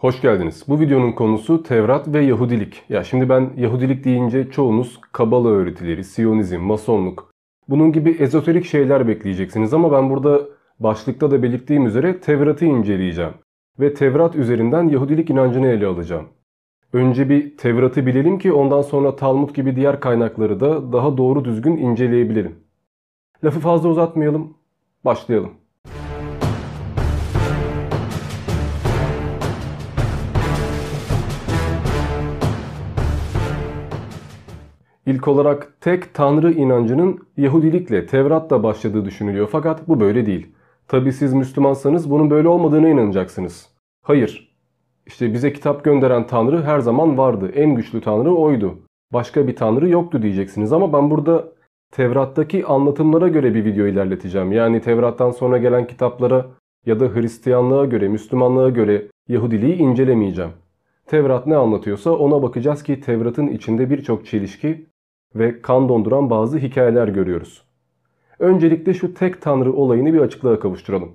Hoş geldiniz. Bu videonun konusu Tevrat ve Yahudilik. Ya şimdi ben Yahudilik deyince çoğunuz Kabala öğretileri, Siyonizm, Masonluk bunun gibi ezoterik şeyler bekleyeceksiniz ama ben burada başlıkta da belirttiğim üzere Tevrat'ı inceleyeceğim ve Tevrat üzerinden Yahudilik inancını ele alacağım. Önce bir Tevrat'ı bilelim ki ondan sonra Talmud gibi diğer kaynakları da daha doğru düzgün inceleyebilelim. Lafı fazla uzatmayalım, başlayalım. İlk olarak tek tanrı inancının Yahudilikle, Tevrat'la başladığı düşünülüyor fakat bu böyle değil. Tabi siz Müslümansanız bunun böyle olmadığına inanacaksınız. Hayır. İşte bize kitap gönderen tanrı her zaman vardı. En güçlü tanrı oydu. Başka bir tanrı yoktu diyeceksiniz ama ben burada Tevrat'taki anlatımlara göre bir video ilerleteceğim. Yani Tevrat'tan sonra gelen kitaplara ya da Hristiyanlığa göre, Müslümanlığa göre Yahudiliği incelemeyeceğim. Tevrat ne anlatıyorsa ona bakacağız ki Tevrat'ın içinde birçok çelişki ve kan donduran bazı hikayeler görüyoruz. Öncelikle şu tek tanrı olayını bir açıklığa kavuşturalım.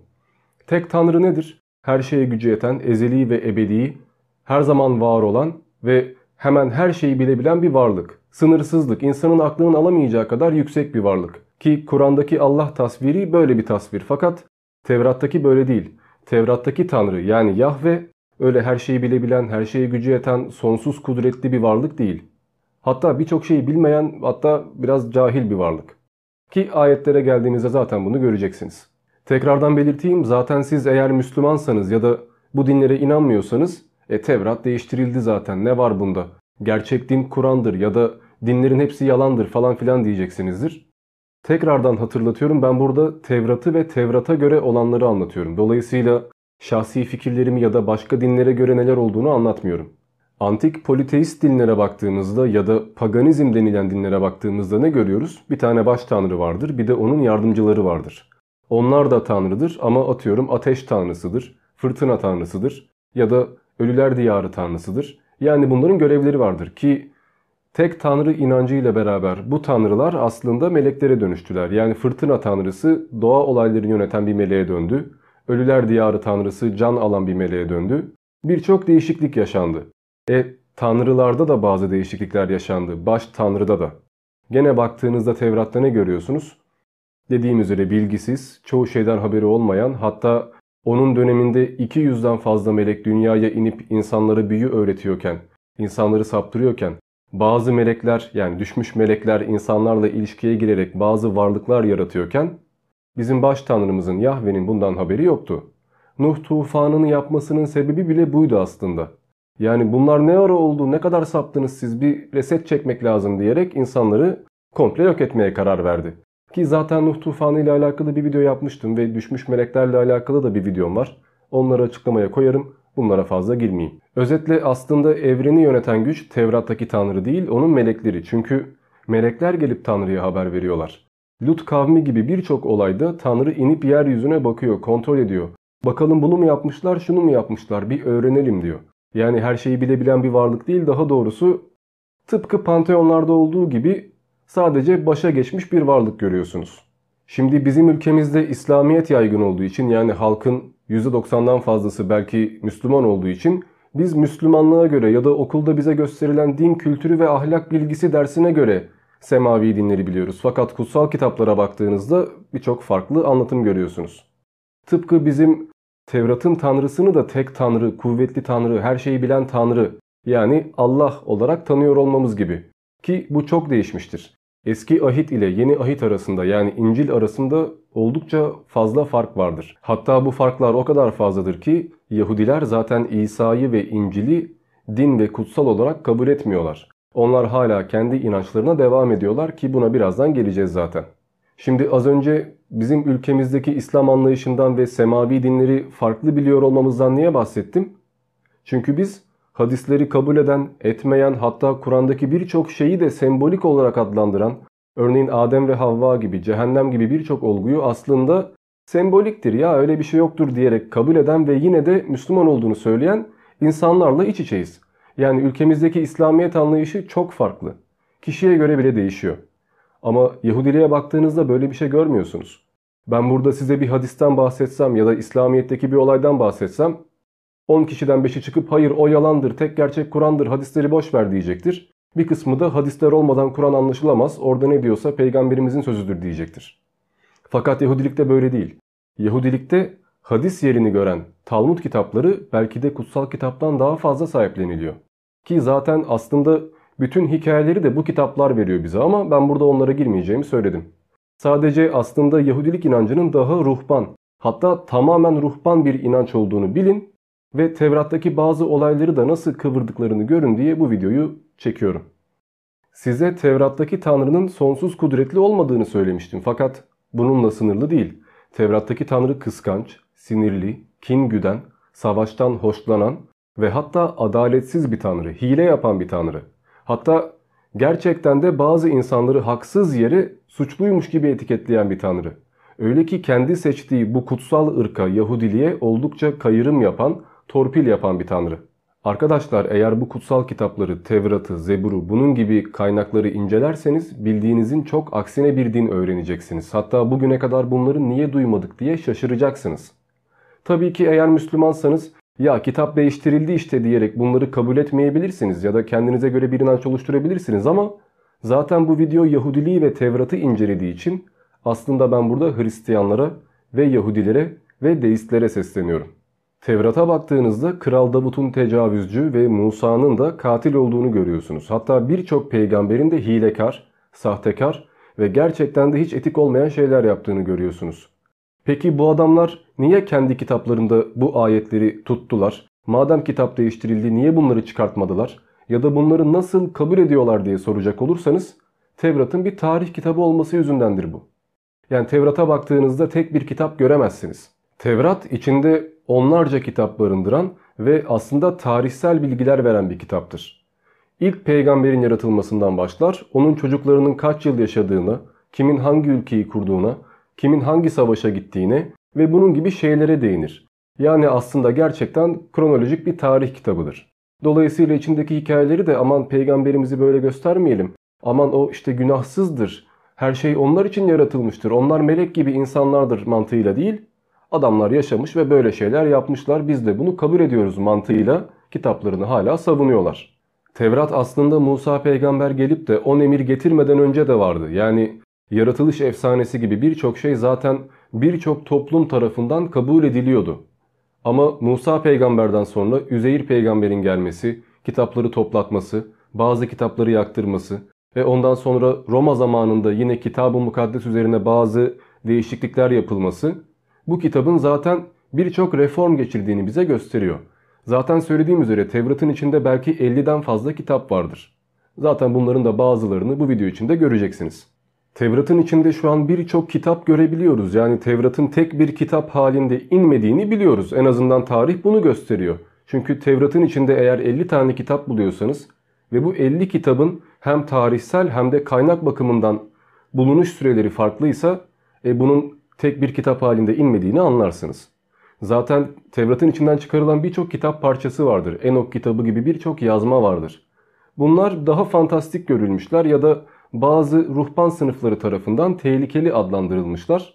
Tek tanrı nedir? Her şeye gücü yeten, ezeli ve ebedi, her zaman var olan ve hemen her şeyi bilebilen bir varlık. Sınırsızlık, insanın aklının alamayacağı kadar yüksek bir varlık. Ki Kur'an'daki Allah tasviri böyle bir tasvir fakat Tevrat'taki böyle değil. Tevrat'taki Tanrı yani Yahve öyle her şeyi bilebilen, her şeye gücü yeten, sonsuz kudretli bir varlık değil. Hatta birçok şeyi bilmeyen hatta biraz cahil bir varlık. Ki ayetlere geldiğinizde zaten bunu göreceksiniz. Tekrardan belirteyim zaten siz eğer Müslümansanız ya da bu dinlere inanmıyorsanız e Tevrat değiştirildi zaten ne var bunda? Gerçek din Kur'an'dır ya da dinlerin hepsi yalandır falan filan diyeceksinizdir. Tekrardan hatırlatıyorum ben burada Tevrat'ı ve Tevrat'a göre olanları anlatıyorum. Dolayısıyla şahsi fikirlerimi ya da başka dinlere göre neler olduğunu anlatmıyorum. Antik politeist dinlere baktığımızda ya da paganizm denilen dinlere baktığımızda ne görüyoruz? Bir tane baş tanrı vardır bir de onun yardımcıları vardır. Onlar da tanrıdır ama atıyorum ateş tanrısıdır, fırtına tanrısıdır ya da ölüler diyarı tanrısıdır. Yani bunların görevleri vardır ki tek tanrı inancıyla beraber bu tanrılar aslında meleklere dönüştüler. Yani fırtına tanrısı doğa olaylarını yöneten bir meleğe döndü. Ölüler diyarı tanrısı can alan bir meleğe döndü. Birçok değişiklik yaşandı. E tanrılarda da bazı değişiklikler yaşandı. Baş tanrıda da. Gene baktığınızda Tevrat'ta ne görüyorsunuz? Dediğim üzere bilgisiz, çoğu şeyden haberi olmayan hatta onun döneminde 200'den fazla melek dünyaya inip insanlara büyü öğretiyorken, insanları saptırıyorken, bazı melekler yani düşmüş melekler insanlarla ilişkiye girerek bazı varlıklar yaratıyorken, bizim baş tanrımızın Yahve'nin bundan haberi yoktu. Nuh tufanını yapmasının sebebi bile buydu aslında. Yani bunlar ne ara oldu, ne kadar saptınız siz bir reset çekmek lazım diyerek insanları komple yok etmeye karar verdi. Ki zaten Nuh tufanı ile alakalı bir video yapmıştım ve düşmüş meleklerle alakalı da bir videom var. Onları açıklamaya koyarım. Bunlara fazla girmeyeyim. Özetle aslında evreni yöneten güç Tevrat'taki Tanrı değil onun melekleri. Çünkü melekler gelip Tanrı'ya haber veriyorlar. Lut kavmi gibi birçok olayda Tanrı inip yeryüzüne bakıyor, kontrol ediyor. Bakalım bunu mu yapmışlar, şunu mu yapmışlar bir öğrenelim diyor. Yani her şeyi bilebilen bir varlık değil daha doğrusu tıpkı panteonlarda olduğu gibi sadece başa geçmiş bir varlık görüyorsunuz. Şimdi bizim ülkemizde İslamiyet yaygın olduğu için yani halkın %90'dan fazlası belki Müslüman olduğu için biz Müslümanlığa göre ya da okulda bize gösterilen din kültürü ve ahlak bilgisi dersine göre semavi dinleri biliyoruz. Fakat kutsal kitaplara baktığınızda birçok farklı anlatım görüyorsunuz. Tıpkı bizim Tevrat'ın tanrısını da tek tanrı, kuvvetli tanrı, her şeyi bilen tanrı yani Allah olarak tanıyor olmamız gibi. Ki bu çok değişmiştir. Eski ahit ile yeni ahit arasında yani İncil arasında oldukça fazla fark vardır. Hatta bu farklar o kadar fazladır ki Yahudiler zaten İsa'yı ve İncil'i din ve kutsal olarak kabul etmiyorlar. Onlar hala kendi inançlarına devam ediyorlar ki buna birazdan geleceğiz zaten. Şimdi az önce bizim ülkemizdeki İslam anlayışından ve semavi dinleri farklı biliyor olmamızdan niye bahsettim? Çünkü biz hadisleri kabul eden, etmeyen hatta Kur'an'daki birçok şeyi de sembolik olarak adlandıran, örneğin Adem ve Havva gibi, cehennem gibi birçok olguyu aslında semboliktir ya öyle bir şey yoktur diyerek kabul eden ve yine de Müslüman olduğunu söyleyen insanlarla iç içeyiz. Yani ülkemizdeki İslamiyet anlayışı çok farklı. Kişiye göre bile değişiyor. Ama Yahudiliğe baktığınızda böyle bir şey görmüyorsunuz. Ben burada size bir hadisten bahsetsem ya da İslamiyet'teki bir olaydan bahsetsem 10 kişiden 5'i çıkıp hayır o yalandır, tek gerçek Kur'an'dır, hadisleri boş ver diyecektir. Bir kısmı da hadisler olmadan Kur'an anlaşılamaz, orada ne diyorsa peygamberimizin sözüdür diyecektir. Fakat Yahudilikte böyle değil. Yahudilikte hadis yerini gören Talmud kitapları belki de kutsal kitaptan daha fazla sahipleniliyor. Ki zaten aslında bütün hikayeleri de bu kitaplar veriyor bize ama ben burada onlara girmeyeceğimi söyledim. Sadece aslında Yahudilik inancının daha ruhban, hatta tamamen ruhban bir inanç olduğunu bilin ve Tevrat'taki bazı olayları da nasıl kıvırdıklarını görün diye bu videoyu çekiyorum. Size Tevrat'taki Tanrı'nın sonsuz kudretli olmadığını söylemiştim fakat bununla sınırlı değil. Tevrat'taki Tanrı kıskanç, sinirli, kin güden, savaştan hoşlanan ve hatta adaletsiz bir Tanrı, hile yapan bir Tanrı. Hatta gerçekten de bazı insanları haksız yere suçluymuş gibi etiketleyen bir Tanrı. Öyle ki kendi seçtiği bu kutsal ırka Yahudiliğe oldukça kayırım yapan, torpil yapan bir Tanrı. Arkadaşlar eğer bu kutsal kitapları, Tevrat'ı, Zebur'u bunun gibi kaynakları incelerseniz bildiğinizin çok aksine bir din öğreneceksiniz. Hatta bugüne kadar bunları niye duymadık diye şaşıracaksınız. Tabii ki eğer Müslümansanız ya kitap değiştirildi işte diyerek bunları kabul etmeyebilirsiniz ya da kendinize göre bir inanç oluşturabilirsiniz ama zaten bu video Yahudiliği ve Tevrat'ı incelediği için aslında ben burada Hristiyanlara ve Yahudilere ve deistlere sesleniyorum. Tevrat'a baktığınızda Kral Davut'un tecavüzcü ve Musa'nın da katil olduğunu görüyorsunuz. Hatta birçok peygamberin de hilekar, sahtekar ve gerçekten de hiç etik olmayan şeyler yaptığını görüyorsunuz. Peki bu adamlar niye kendi kitaplarında bu ayetleri tuttular? Madem kitap değiştirildi niye bunları çıkartmadılar? Ya da bunları nasıl kabul ediyorlar diye soracak olursanız Tevrat'ın bir tarih kitabı olması yüzündendir bu. Yani Tevrat'a baktığınızda tek bir kitap göremezsiniz. Tevrat içinde onlarca kitap barındıran ve aslında tarihsel bilgiler veren bir kitaptır. İlk peygamberin yaratılmasından başlar, onun çocuklarının kaç yıl yaşadığını, kimin hangi ülkeyi kurduğuna, kimin hangi savaşa gittiğine ve bunun gibi şeylere değinir. Yani aslında gerçekten kronolojik bir tarih kitabıdır. Dolayısıyla içindeki hikayeleri de aman peygamberimizi böyle göstermeyelim. Aman o işte günahsızdır. Her şey onlar için yaratılmıştır. Onlar melek gibi insanlardır mantığıyla değil. Adamlar yaşamış ve böyle şeyler yapmışlar. Biz de bunu kabul ediyoruz mantığıyla kitaplarını hala savunuyorlar. Tevrat aslında Musa peygamber gelip de on emir getirmeden önce de vardı. Yani yaratılış efsanesi gibi birçok şey zaten birçok toplum tarafından kabul ediliyordu. Ama Musa peygamberden sonra Üzeyir peygamberin gelmesi, kitapları toplatması, bazı kitapları yaktırması ve ondan sonra Roma zamanında yine kitab-ı mukaddes üzerine bazı değişiklikler yapılması bu kitabın zaten birçok reform geçirdiğini bize gösteriyor. Zaten söylediğim üzere Tevrat'ın içinde belki 50'den fazla kitap vardır. Zaten bunların da bazılarını bu video içinde göreceksiniz. Tevrat'ın içinde şu an birçok kitap görebiliyoruz. Yani Tevrat'ın tek bir kitap halinde inmediğini biliyoruz. En azından tarih bunu gösteriyor. Çünkü Tevrat'ın içinde eğer 50 tane kitap buluyorsanız ve bu 50 kitabın hem tarihsel hem de kaynak bakımından bulunuş süreleri farklıysa e, bunun tek bir kitap halinde inmediğini anlarsınız. Zaten Tevrat'ın içinden çıkarılan birçok kitap parçası vardır. Enok kitabı gibi birçok yazma vardır. Bunlar daha fantastik görülmüşler ya da bazı ruhban sınıfları tarafından tehlikeli adlandırılmışlar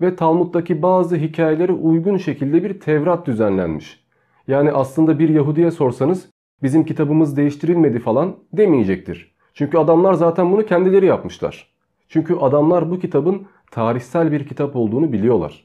ve Talmud'daki bazı hikayelere uygun şekilde bir Tevrat düzenlenmiş. Yani aslında bir Yahudi'ye sorsanız bizim kitabımız değiştirilmedi falan demeyecektir. Çünkü adamlar zaten bunu kendileri yapmışlar. Çünkü adamlar bu kitabın tarihsel bir kitap olduğunu biliyorlar.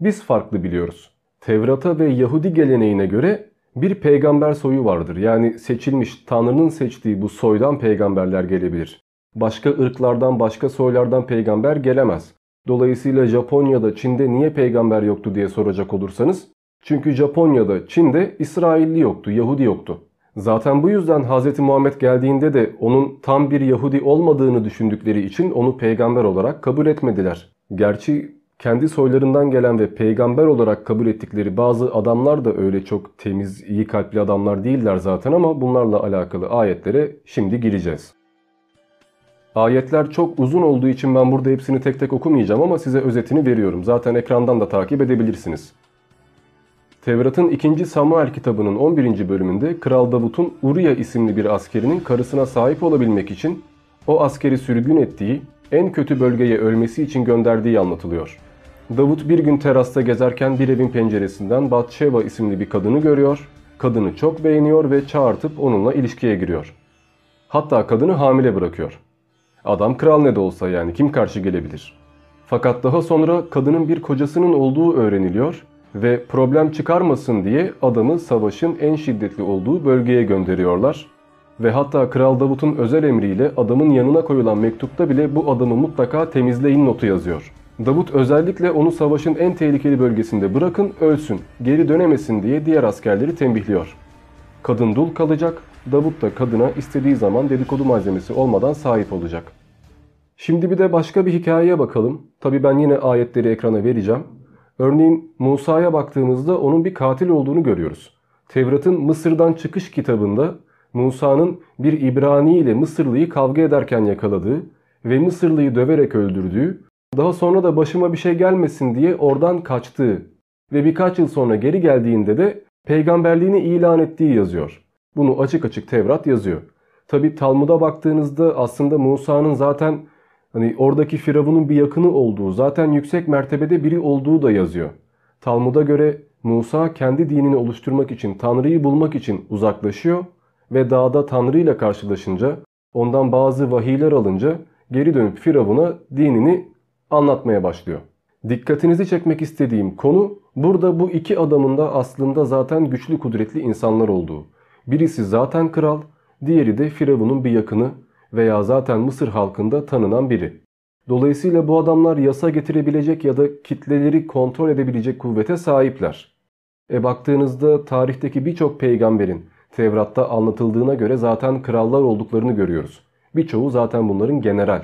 Biz farklı biliyoruz. Tevrat'a ve Yahudi geleneğine göre bir peygamber soyu vardır. Yani seçilmiş, Tanrı'nın seçtiği bu soydan peygamberler gelebilir. Başka ırklardan, başka soylardan peygamber gelemez. Dolayısıyla Japonya'da, Çin'de niye peygamber yoktu diye soracak olursanız. Çünkü Japonya'da, Çin'de İsrailli yoktu, Yahudi yoktu. Zaten bu yüzden Hz. Muhammed geldiğinde de onun tam bir Yahudi olmadığını düşündükleri için onu peygamber olarak kabul etmediler. Gerçi kendi soylarından gelen ve peygamber olarak kabul ettikleri bazı adamlar da öyle çok temiz, iyi kalpli adamlar değiller zaten ama bunlarla alakalı ayetlere şimdi gireceğiz. Ayetler çok uzun olduğu için ben burada hepsini tek tek okumayacağım ama size özetini veriyorum. Zaten ekrandan da takip edebilirsiniz. Tevrat'ın 2. Samuel kitabının 11. bölümünde Kral Davut'un Uriya isimli bir askerinin karısına sahip olabilmek için o askeri sürgün ettiği, en kötü bölgeye ölmesi için gönderdiği anlatılıyor. Davut bir gün terasta gezerken bir evin penceresinden Batşeva isimli bir kadını görüyor. Kadını çok beğeniyor ve çağırtıp onunla ilişkiye giriyor. Hatta kadını hamile bırakıyor. Adam kral ne de olsa yani kim karşı gelebilir? Fakat daha sonra kadının bir kocasının olduğu öğreniliyor ve problem çıkarmasın diye adamı savaşın en şiddetli olduğu bölgeye gönderiyorlar. Ve hatta Kral Davut'un özel emriyle adamın yanına koyulan mektupta bile bu adamı mutlaka temizleyin notu yazıyor. Davut özellikle onu savaşın en tehlikeli bölgesinde bırakın ölsün, geri dönemesin diye diğer askerleri tembihliyor. Kadın dul kalacak, Davut da kadına istediği zaman dedikodu malzemesi olmadan sahip olacak. Şimdi bir de başka bir hikayeye bakalım. Tabi ben yine ayetleri ekrana vereceğim. Örneğin Musa'ya baktığımızda onun bir katil olduğunu görüyoruz. Tevrat'ın Mısır'dan çıkış kitabında Musa'nın bir İbrani ile Mısırlıyı kavga ederken yakaladığı ve Mısırlıyı döverek öldürdüğü, daha sonra da başıma bir şey gelmesin diye oradan kaçtığı ve birkaç yıl sonra geri geldiğinde de peygamberliğini ilan ettiği yazıyor. Bunu açık açık Tevrat yazıyor. Tabi Talmud'a baktığınızda aslında Musa'nın zaten hani oradaki Firavun'un bir yakını olduğu, zaten yüksek mertebede biri olduğu da yazıyor. Talmud'a göre Musa kendi dinini oluşturmak için, Tanrı'yı bulmak için uzaklaşıyor ve dağda Tanrı ile karşılaşınca, ondan bazı vahiyler alınca geri dönüp Firavun'a dinini anlatmaya başlıyor. Dikkatinizi çekmek istediğim konu burada bu iki adamın da aslında zaten güçlü kudretli insanlar olduğu. Birisi zaten kral, diğeri de Firavun'un bir yakını veya zaten Mısır halkında tanınan biri. Dolayısıyla bu adamlar yasa getirebilecek ya da kitleleri kontrol edebilecek kuvvete sahipler. E baktığınızda tarihteki birçok peygamberin Tevrat'ta anlatıldığına göre zaten krallar olduklarını görüyoruz. Birçoğu zaten bunların general.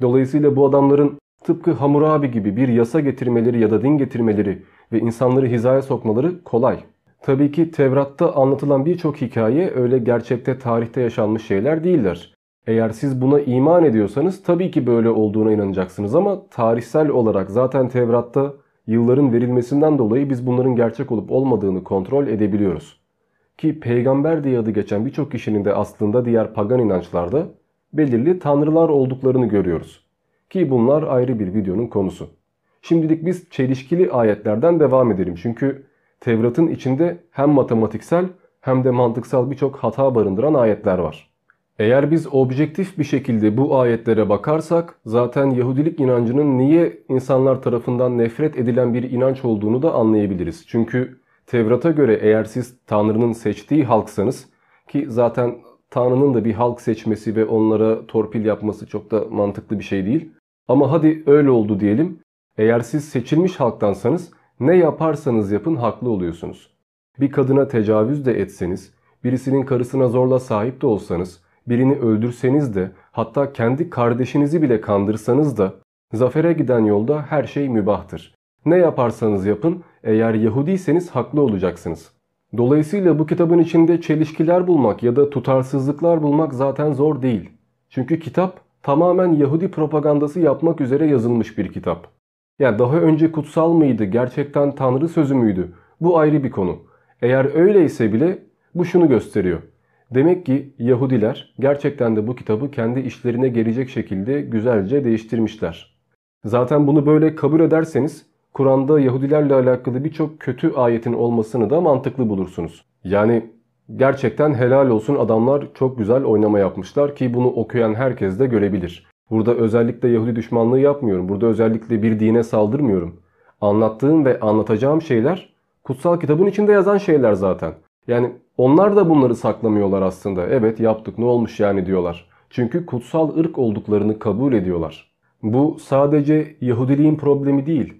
Dolayısıyla bu adamların tıpkı Hammurabi gibi bir yasa getirmeleri ya da din getirmeleri ve insanları hizaya sokmaları kolay. Tabii ki Tevrat'ta anlatılan birçok hikaye öyle gerçekte tarihte yaşanmış şeyler değiller. Eğer siz buna iman ediyorsanız tabii ki böyle olduğuna inanacaksınız ama tarihsel olarak zaten Tevrat'ta yılların verilmesinden dolayı biz bunların gerçek olup olmadığını kontrol edebiliyoruz. Ki peygamber diye adı geçen birçok kişinin de aslında diğer pagan inançlarda belirli tanrılar olduklarını görüyoruz. Ki bunlar ayrı bir videonun konusu. Şimdilik biz çelişkili ayetlerden devam edelim. Çünkü Tevrat'ın içinde hem matematiksel hem de mantıksal birçok hata barındıran ayetler var. Eğer biz objektif bir şekilde bu ayetlere bakarsak zaten Yahudilik inancının niye insanlar tarafından nefret edilen bir inanç olduğunu da anlayabiliriz. Çünkü Tevrat'a göre eğer siz Tanrı'nın seçtiği halksanız ki zaten Tanrı'nın da bir halk seçmesi ve onlara torpil yapması çok da mantıklı bir şey değil. Ama hadi öyle oldu diyelim. Eğer siz seçilmiş halktansanız ne yaparsanız yapın haklı oluyorsunuz. Bir kadına tecavüz de etseniz, birisinin karısına zorla sahip de olsanız, birini öldürseniz de hatta kendi kardeşinizi bile kandırsanız da zafere giden yolda her şey mübahtır. Ne yaparsanız yapın eğer Yahudiyseniz haklı olacaksınız. Dolayısıyla bu kitabın içinde çelişkiler bulmak ya da tutarsızlıklar bulmak zaten zor değil. Çünkü kitap tamamen Yahudi propagandası yapmak üzere yazılmış bir kitap. Yani daha önce kutsal mıydı, gerçekten Tanrı sözü müydü? Bu ayrı bir konu. Eğer öyleyse bile bu şunu gösteriyor. Demek ki Yahudiler gerçekten de bu kitabı kendi işlerine gelecek şekilde güzelce değiştirmişler. Zaten bunu böyle kabul ederseniz Kur'an'da Yahudilerle alakalı birçok kötü ayetin olmasını da mantıklı bulursunuz. Yani gerçekten helal olsun adamlar çok güzel oynama yapmışlar ki bunu okuyan herkes de görebilir. Burada özellikle Yahudi düşmanlığı yapmıyorum. Burada özellikle bir dine saldırmıyorum. Anlattığım ve anlatacağım şeyler kutsal kitabın içinde yazan şeyler zaten. Yani onlar da bunları saklamıyorlar aslında. Evet yaptık ne olmuş yani diyorlar. Çünkü kutsal ırk olduklarını kabul ediyorlar. Bu sadece Yahudiliğin problemi değil.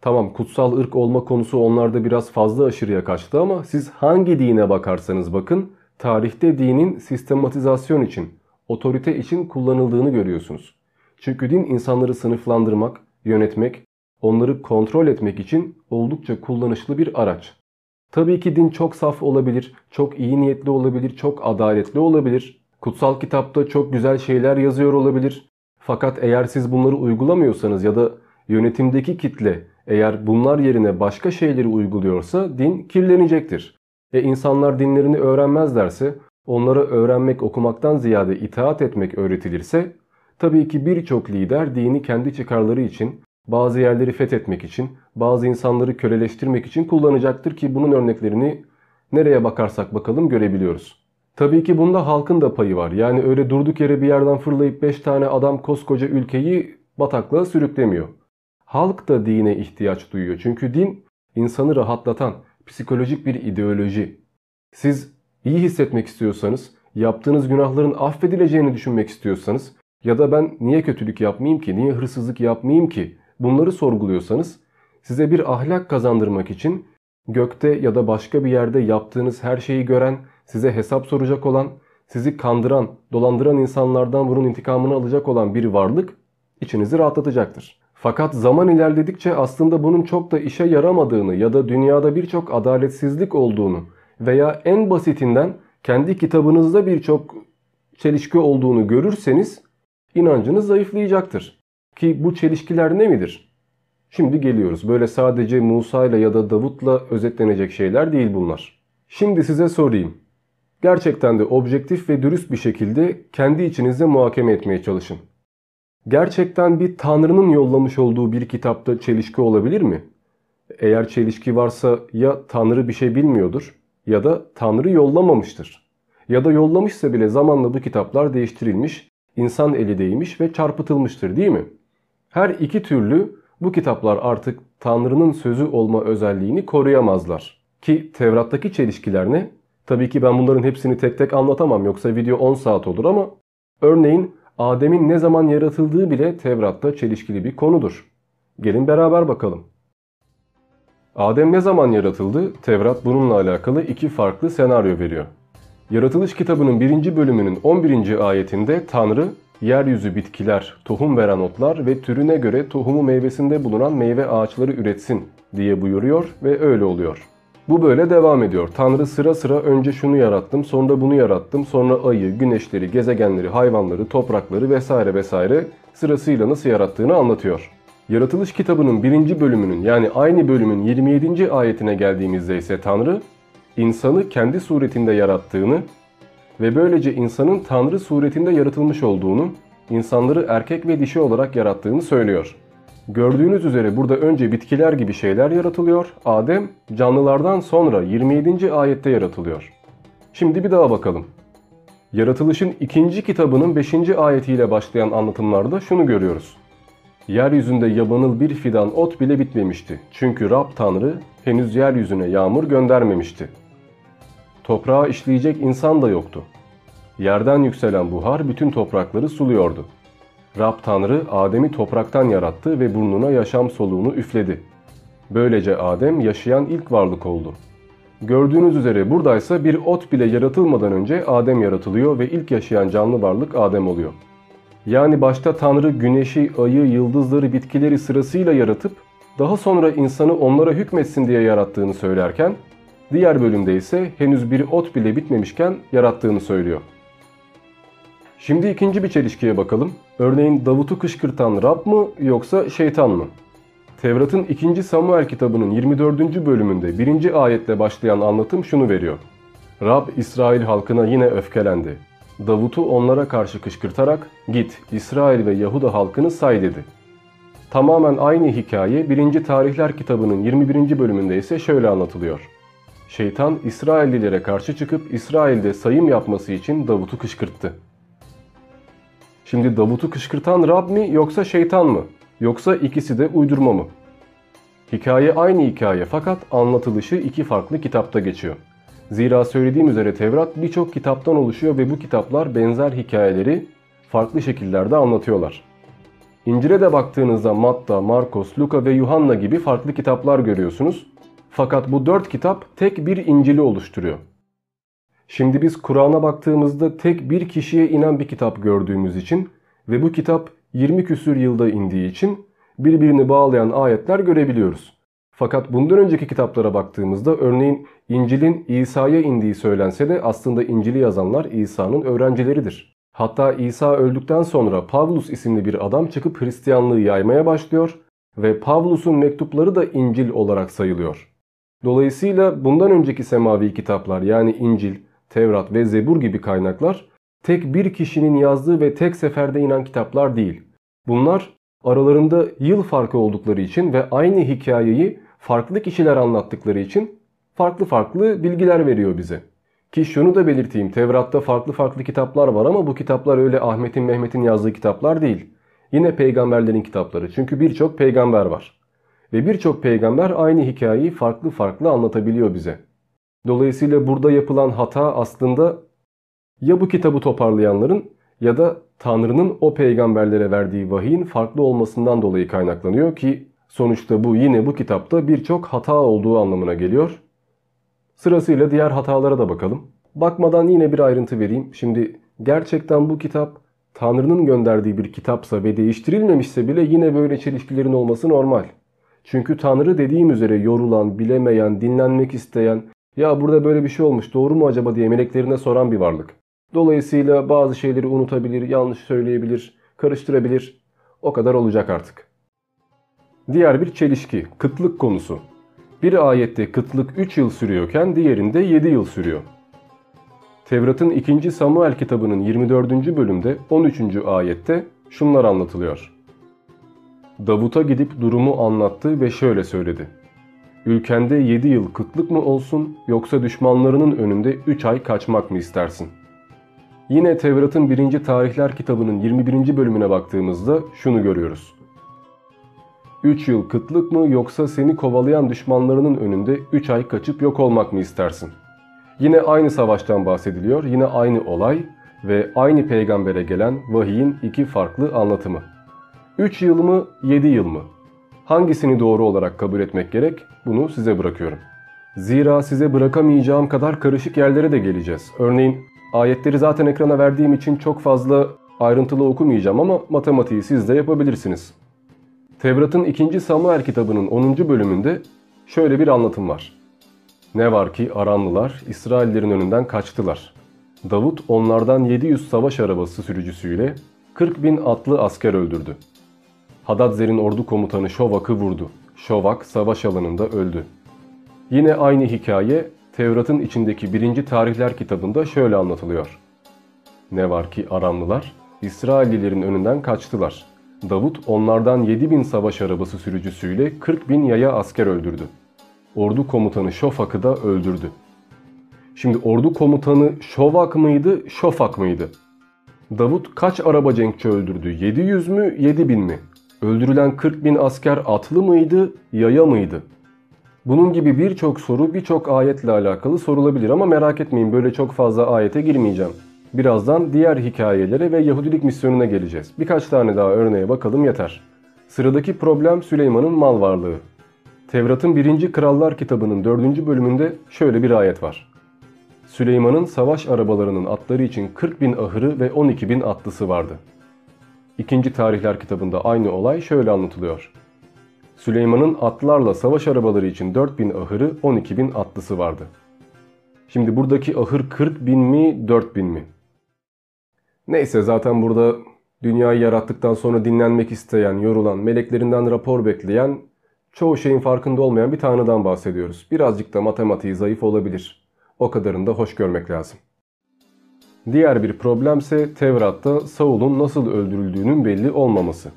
Tamam kutsal ırk olma konusu onlarda biraz fazla aşırıya kaçtı ama siz hangi dine bakarsanız bakın tarihte dinin sistematizasyon için, otorite için kullanıldığını görüyorsunuz. Çünkü din insanları sınıflandırmak, yönetmek, onları kontrol etmek için oldukça kullanışlı bir araç. Tabii ki din çok saf olabilir, çok iyi niyetli olabilir, çok adaletli olabilir. Kutsal kitapta çok güzel şeyler yazıyor olabilir. Fakat eğer siz bunları uygulamıyorsanız ya da yönetimdeki kitle eğer bunlar yerine başka şeyleri uyguluyorsa din kirlenecektir. E insanlar dinlerini öğrenmezlerse, onlara öğrenmek okumaktan ziyade itaat etmek öğretilirse, tabii ki birçok lider dini kendi çıkarları için bazı yerleri fethetmek için, bazı insanları köleleştirmek için kullanacaktır ki bunun örneklerini nereye bakarsak bakalım görebiliyoruz. Tabii ki bunda halkın da payı var. Yani öyle durduk yere bir yerden fırlayıp 5 tane adam koskoca ülkeyi bataklığa sürüklemiyor. Halk da dine ihtiyaç duyuyor. Çünkü din insanı rahatlatan psikolojik bir ideoloji. Siz iyi hissetmek istiyorsanız, yaptığınız günahların affedileceğini düşünmek istiyorsanız ya da ben niye kötülük yapmayayım ki, niye hırsızlık yapmayayım ki bunları sorguluyorsanız size bir ahlak kazandırmak için gökte ya da başka bir yerde yaptığınız her şeyi gören, size hesap soracak olan, sizi kandıran, dolandıran insanlardan bunun intikamını alacak olan bir varlık içinizi rahatlatacaktır. Fakat zaman ilerledikçe aslında bunun çok da işe yaramadığını ya da dünyada birçok adaletsizlik olduğunu veya en basitinden kendi kitabınızda birçok çelişki olduğunu görürseniz inancınız zayıflayacaktır. Ki bu çelişkiler ne midir? Şimdi geliyoruz. Böyle sadece Musa ile ya da Davut'la özetlenecek şeyler değil bunlar. Şimdi size sorayım. Gerçekten de objektif ve dürüst bir şekilde kendi içinizde muhakeme etmeye çalışın. Gerçekten bir tanrının yollamış olduğu bir kitapta çelişki olabilir mi? Eğer çelişki varsa ya tanrı bir şey bilmiyordur ya da tanrı yollamamıştır. Ya da yollamışsa bile zamanla bu kitaplar değiştirilmiş, insan eli değmiş ve çarpıtılmıştır değil mi? Her iki türlü bu kitaplar artık Tanrı'nın sözü olma özelliğini koruyamazlar. Ki Tevrat'taki çelişkiler ne? Tabii ki ben bunların hepsini tek tek anlatamam yoksa video 10 saat olur ama örneğin Adem'in ne zaman yaratıldığı bile Tevrat'ta çelişkili bir konudur. Gelin beraber bakalım. Adem ne zaman yaratıldı? Tevrat bununla alakalı iki farklı senaryo veriyor. Yaratılış kitabının birinci bölümünün 11. ayetinde Tanrı yeryüzü bitkiler, tohum veren otlar ve türüne göre tohumu meyvesinde bulunan meyve ağaçları üretsin diye buyuruyor ve öyle oluyor. Bu böyle devam ediyor. Tanrı sıra sıra önce şunu yarattım, sonra bunu yarattım, sonra ayı, güneşleri, gezegenleri, hayvanları, toprakları vesaire vesaire sırasıyla nasıl yarattığını anlatıyor. Yaratılış kitabının birinci bölümünün yani aynı bölümün 27. ayetine geldiğimizde ise Tanrı insanı kendi suretinde yarattığını ve böylece insanın Tanrı suretinde yaratılmış olduğunu, insanları erkek ve dişi olarak yarattığını söylüyor. Gördüğünüz üzere burada önce bitkiler gibi şeyler yaratılıyor. Adem canlılardan sonra 27. ayette yaratılıyor. Şimdi bir daha bakalım. Yaratılışın ikinci kitabının 5. ayetiyle başlayan anlatımlarda şunu görüyoruz. Yeryüzünde yabanıl bir fidan ot bile bitmemişti. Çünkü Rab Tanrı henüz yeryüzüne yağmur göndermemişti. Toprağa işleyecek insan da yoktu. Yerden yükselen buhar bütün toprakları suluyordu. Rab Tanrı Adem'i topraktan yarattı ve burnuna yaşam soluğunu üfledi. Böylece Adem yaşayan ilk varlık oldu. Gördüğünüz üzere buradaysa bir ot bile yaratılmadan önce Adem yaratılıyor ve ilk yaşayan canlı varlık Adem oluyor. Yani başta Tanrı güneşi, ayı, yıldızları, bitkileri sırasıyla yaratıp daha sonra insanı onlara hükmetsin diye yarattığını söylerken diğer bölümde ise henüz bir ot bile bitmemişken yarattığını söylüyor. Şimdi ikinci bir çelişkiye bakalım. Örneğin Davut'u kışkırtan Rab mı yoksa şeytan mı? Tevrat'ın 2. Samuel kitabının 24. bölümünde 1. ayetle başlayan anlatım şunu veriyor. Rab İsrail halkına yine öfkelendi. Davut'u onlara karşı kışkırtarak git İsrail ve Yahuda halkını say dedi. Tamamen aynı hikaye 1. Tarihler kitabının 21. bölümünde ise şöyle anlatılıyor. Şeytan İsraillilere karşı çıkıp İsrail'de sayım yapması için Davut'u kışkırttı. Şimdi Davut'u kışkırtan Rab mi yoksa şeytan mı? Yoksa ikisi de uydurma mı? Hikaye aynı hikaye fakat anlatılışı iki farklı kitapta geçiyor. Zira söylediğim üzere Tevrat birçok kitaptan oluşuyor ve bu kitaplar benzer hikayeleri farklı şekillerde anlatıyorlar. İncil'e de baktığınızda Matta, Markos, Luka ve Yuhanna gibi farklı kitaplar görüyorsunuz. Fakat bu dört kitap tek bir İncil'i oluşturuyor. Şimdi biz Kur'an'a baktığımızda tek bir kişiye inen bir kitap gördüğümüz için ve bu kitap 20 küsür yılda indiği için birbirini bağlayan ayetler görebiliyoruz. Fakat bundan önceki kitaplara baktığımızda örneğin İncil'in İsa'ya indiği söylense de aslında İncil'i yazanlar İsa'nın öğrencileridir. Hatta İsa öldükten sonra Pavlus isimli bir adam çıkıp Hristiyanlığı yaymaya başlıyor ve Pavlus'un mektupları da İncil olarak sayılıyor. Dolayısıyla bundan önceki semavi kitaplar yani İncil, Tevrat ve Zebur gibi kaynaklar tek bir kişinin yazdığı ve tek seferde inen kitaplar değil. Bunlar aralarında yıl farkı oldukları için ve aynı hikayeyi farklı kişiler anlattıkları için farklı farklı bilgiler veriyor bize. Ki şunu da belirteyim Tevrat'ta farklı farklı kitaplar var ama bu kitaplar öyle Ahmet'in Mehmet'in yazdığı kitaplar değil. Yine peygamberlerin kitapları çünkü birçok peygamber var. Ve birçok peygamber aynı hikayeyi farklı farklı anlatabiliyor bize. Dolayısıyla burada yapılan hata aslında ya bu kitabı toparlayanların ya da Tanrı'nın o peygamberlere verdiği vahiyin farklı olmasından dolayı kaynaklanıyor ki sonuçta bu yine bu kitapta birçok hata olduğu anlamına geliyor. Sırasıyla diğer hatalara da bakalım. Bakmadan yine bir ayrıntı vereyim. Şimdi gerçekten bu kitap Tanrı'nın gönderdiği bir kitapsa ve değiştirilmemişse bile yine böyle çelişkilerin olması normal. Çünkü Tanrı dediğim üzere yorulan, bilemeyen, dinlenmek isteyen, ya burada böyle bir şey olmuş doğru mu acaba diye meleklerine soran bir varlık. Dolayısıyla bazı şeyleri unutabilir, yanlış söyleyebilir, karıştırabilir. O kadar olacak artık. Diğer bir çelişki, kıtlık konusu. Bir ayette kıtlık 3 yıl sürüyorken diğerinde 7 yıl sürüyor. Tevrat'ın 2. Samuel kitabının 24. bölümde 13. ayette şunlar anlatılıyor. Davut'a gidip durumu anlattı ve şöyle söyledi. Ülkende 7 yıl kıtlık mı olsun yoksa düşmanlarının önünde 3 ay kaçmak mı istersin? Yine Tevrat'ın 1. Tarihler kitabının 21. bölümüne baktığımızda şunu görüyoruz. 3 yıl kıtlık mı yoksa seni kovalayan düşmanlarının önünde 3 ay kaçıp yok olmak mı istersin? Yine aynı savaştan bahsediliyor, yine aynı olay ve aynı peygambere gelen vahiyin iki farklı anlatımı. 3 yıl mı 7 yıl mı? Hangisini doğru olarak kabul etmek gerek bunu size bırakıyorum. Zira size bırakamayacağım kadar karışık yerlere de geleceğiz. Örneğin ayetleri zaten ekrana verdiğim için çok fazla ayrıntılı okumayacağım ama matematiği siz de yapabilirsiniz. Tevrat'ın 2. Samuel kitabının 10. bölümünde şöyle bir anlatım var. Ne var ki Aramlılar İsraillerin önünden kaçtılar. Davut onlardan 700 savaş arabası sürücüsüyle 40 bin atlı asker öldürdü. Hadadzer'in ordu komutanı Şovak'ı vurdu. Şovak savaş alanında öldü. Yine aynı hikaye Tevrat'ın içindeki 1. Tarihler kitabında şöyle anlatılıyor. Ne var ki Aramlılar İsraillilerin önünden kaçtılar. Davut onlardan 7 bin savaş arabası sürücüsüyle 40 bin yaya asker öldürdü. Ordu komutanı Şofak'ı da öldürdü. Şimdi ordu komutanı Şovak mıydı, Şofak mıydı? Davut kaç araba cenkçi öldürdü? 700 mü, 7000 mi? Öldürülen 40 bin asker atlı mıydı, yaya mıydı? Bunun gibi birçok soru birçok ayetle alakalı sorulabilir ama merak etmeyin böyle çok fazla ayete girmeyeceğim. Birazdan diğer hikayelere ve Yahudilik misyonuna geleceğiz. Birkaç tane daha örneğe bakalım yeter. Sıradaki problem Süleyman'ın mal varlığı. Tevrat'ın 1. Krallar kitabının 4. bölümünde şöyle bir ayet var. Süleyman'ın savaş arabalarının atları için 40 bin ahırı ve 12 bin atlısı vardı. İkinci Tarihler kitabında aynı olay şöyle anlatılıyor. Süleyman'ın atlarla savaş arabaları için 4 bin ahırı 12 bin atlısı vardı. Şimdi buradaki ahır 40 bin mi 4 bin mi? Neyse zaten burada dünyayı yarattıktan sonra dinlenmek isteyen, yorulan, meleklerinden rapor bekleyen, çoğu şeyin farkında olmayan bir tanrıdan bahsediyoruz. Birazcık da matematiği zayıf olabilir. O kadarını da hoş görmek lazım. Diğer bir problemse Tevrat'ta Saul'un nasıl öldürüldüğünün belli olmaması.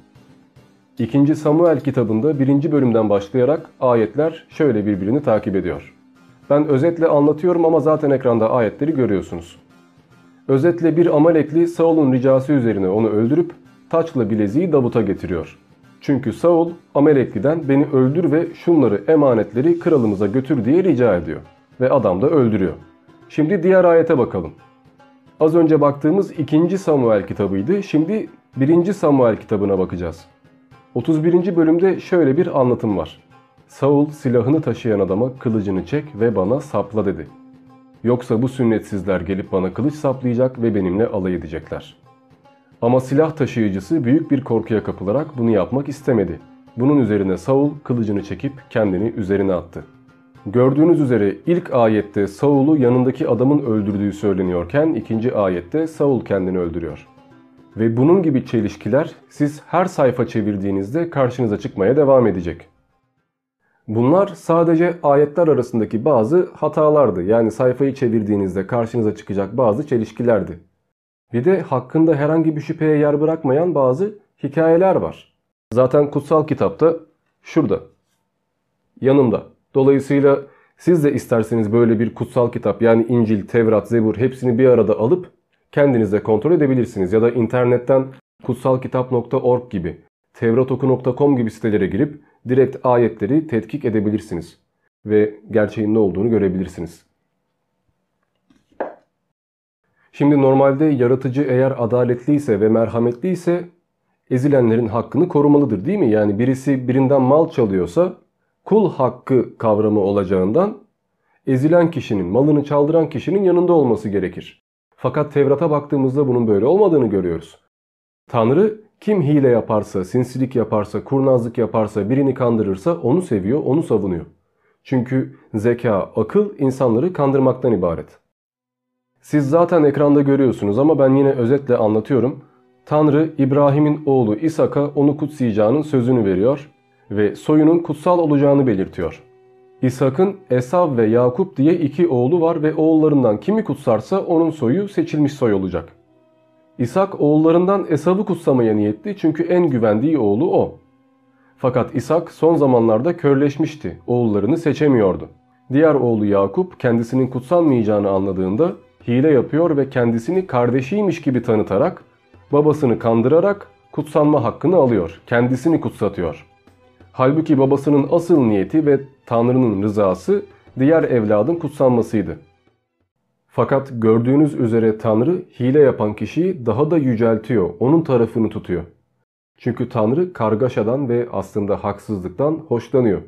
2. Samuel kitabında 1. bölümden başlayarak ayetler şöyle birbirini takip ediyor. Ben özetle anlatıyorum ama zaten ekranda ayetleri görüyorsunuz. Özetle bir Amalekli Saul'un ricası üzerine onu öldürüp taçla bileziği Davut'a getiriyor. Çünkü Saul Amalekli'den beni öldür ve şunları emanetleri kralımıza götür diye rica ediyor. Ve adam da öldürüyor. Şimdi diğer ayete bakalım. Az önce baktığımız 2. Samuel kitabıydı. Şimdi 1. Samuel kitabına bakacağız. 31. bölümde şöyle bir anlatım var. Saul silahını taşıyan adama kılıcını çek ve bana sapla dedi. Yoksa bu sünnetsizler gelip bana kılıç saplayacak ve benimle alay edecekler. Ama silah taşıyıcısı büyük bir korkuya kapılarak bunu yapmak istemedi. Bunun üzerine Saul kılıcını çekip kendini üzerine attı. Gördüğünüz üzere ilk ayette Saul'u yanındaki adamın öldürdüğü söyleniyorken ikinci ayette Saul kendini öldürüyor. Ve bunun gibi çelişkiler siz her sayfa çevirdiğinizde karşınıza çıkmaya devam edecek. Bunlar sadece ayetler arasındaki bazı hatalardı. Yani sayfayı çevirdiğinizde karşınıza çıkacak bazı çelişkilerdi. Bir de hakkında herhangi bir şüpheye yer bırakmayan bazı hikayeler var. Zaten kutsal kitapta şurada. Yanımda. Dolayısıyla siz de isterseniz böyle bir kutsal kitap yani İncil, Tevrat, Zebur hepsini bir arada alıp kendinize kontrol edebilirsiniz. Ya da internetten kutsalkitap.org gibi, tevratoku.com gibi sitelere girip direkt ayetleri tetkik edebilirsiniz. Ve gerçeğin ne olduğunu görebilirsiniz. Şimdi normalde yaratıcı eğer adaletliyse ve merhametliyse ezilenlerin hakkını korumalıdır değil mi? Yani birisi birinden mal çalıyorsa kul hakkı kavramı olacağından ezilen kişinin, malını çaldıran kişinin yanında olması gerekir. Fakat Tevrat'a baktığımızda bunun böyle olmadığını görüyoruz. Tanrı kim hile yaparsa, sinsilik yaparsa, kurnazlık yaparsa, birini kandırırsa onu seviyor, onu savunuyor. Çünkü zeka, akıl insanları kandırmaktan ibaret. Siz zaten ekranda görüyorsunuz ama ben yine özetle anlatıyorum. Tanrı İbrahim'in oğlu İshak'a onu kutsayacağının sözünü veriyor ve soyunun kutsal olacağını belirtiyor. İshak'ın Esav ve Yakup diye iki oğlu var ve oğullarından kimi kutsarsa onun soyu seçilmiş soy olacak. İshak oğullarından Esav'ı kutsamaya niyetli çünkü en güvendiği oğlu o. Fakat İshak son zamanlarda körleşmişti, oğullarını seçemiyordu. Diğer oğlu Yakup kendisinin kutsanmayacağını anladığında hile yapıyor ve kendisini kardeşiymiş gibi tanıtarak, babasını kandırarak kutsanma hakkını alıyor, kendisini kutsatıyor. Halbuki babasının asıl niyeti ve Tanrı'nın rızası diğer evladın kutsanmasıydı. Fakat gördüğünüz üzere Tanrı hile yapan kişiyi daha da yüceltiyor, onun tarafını tutuyor. Çünkü Tanrı kargaşadan ve aslında haksızlıktan hoşlanıyor.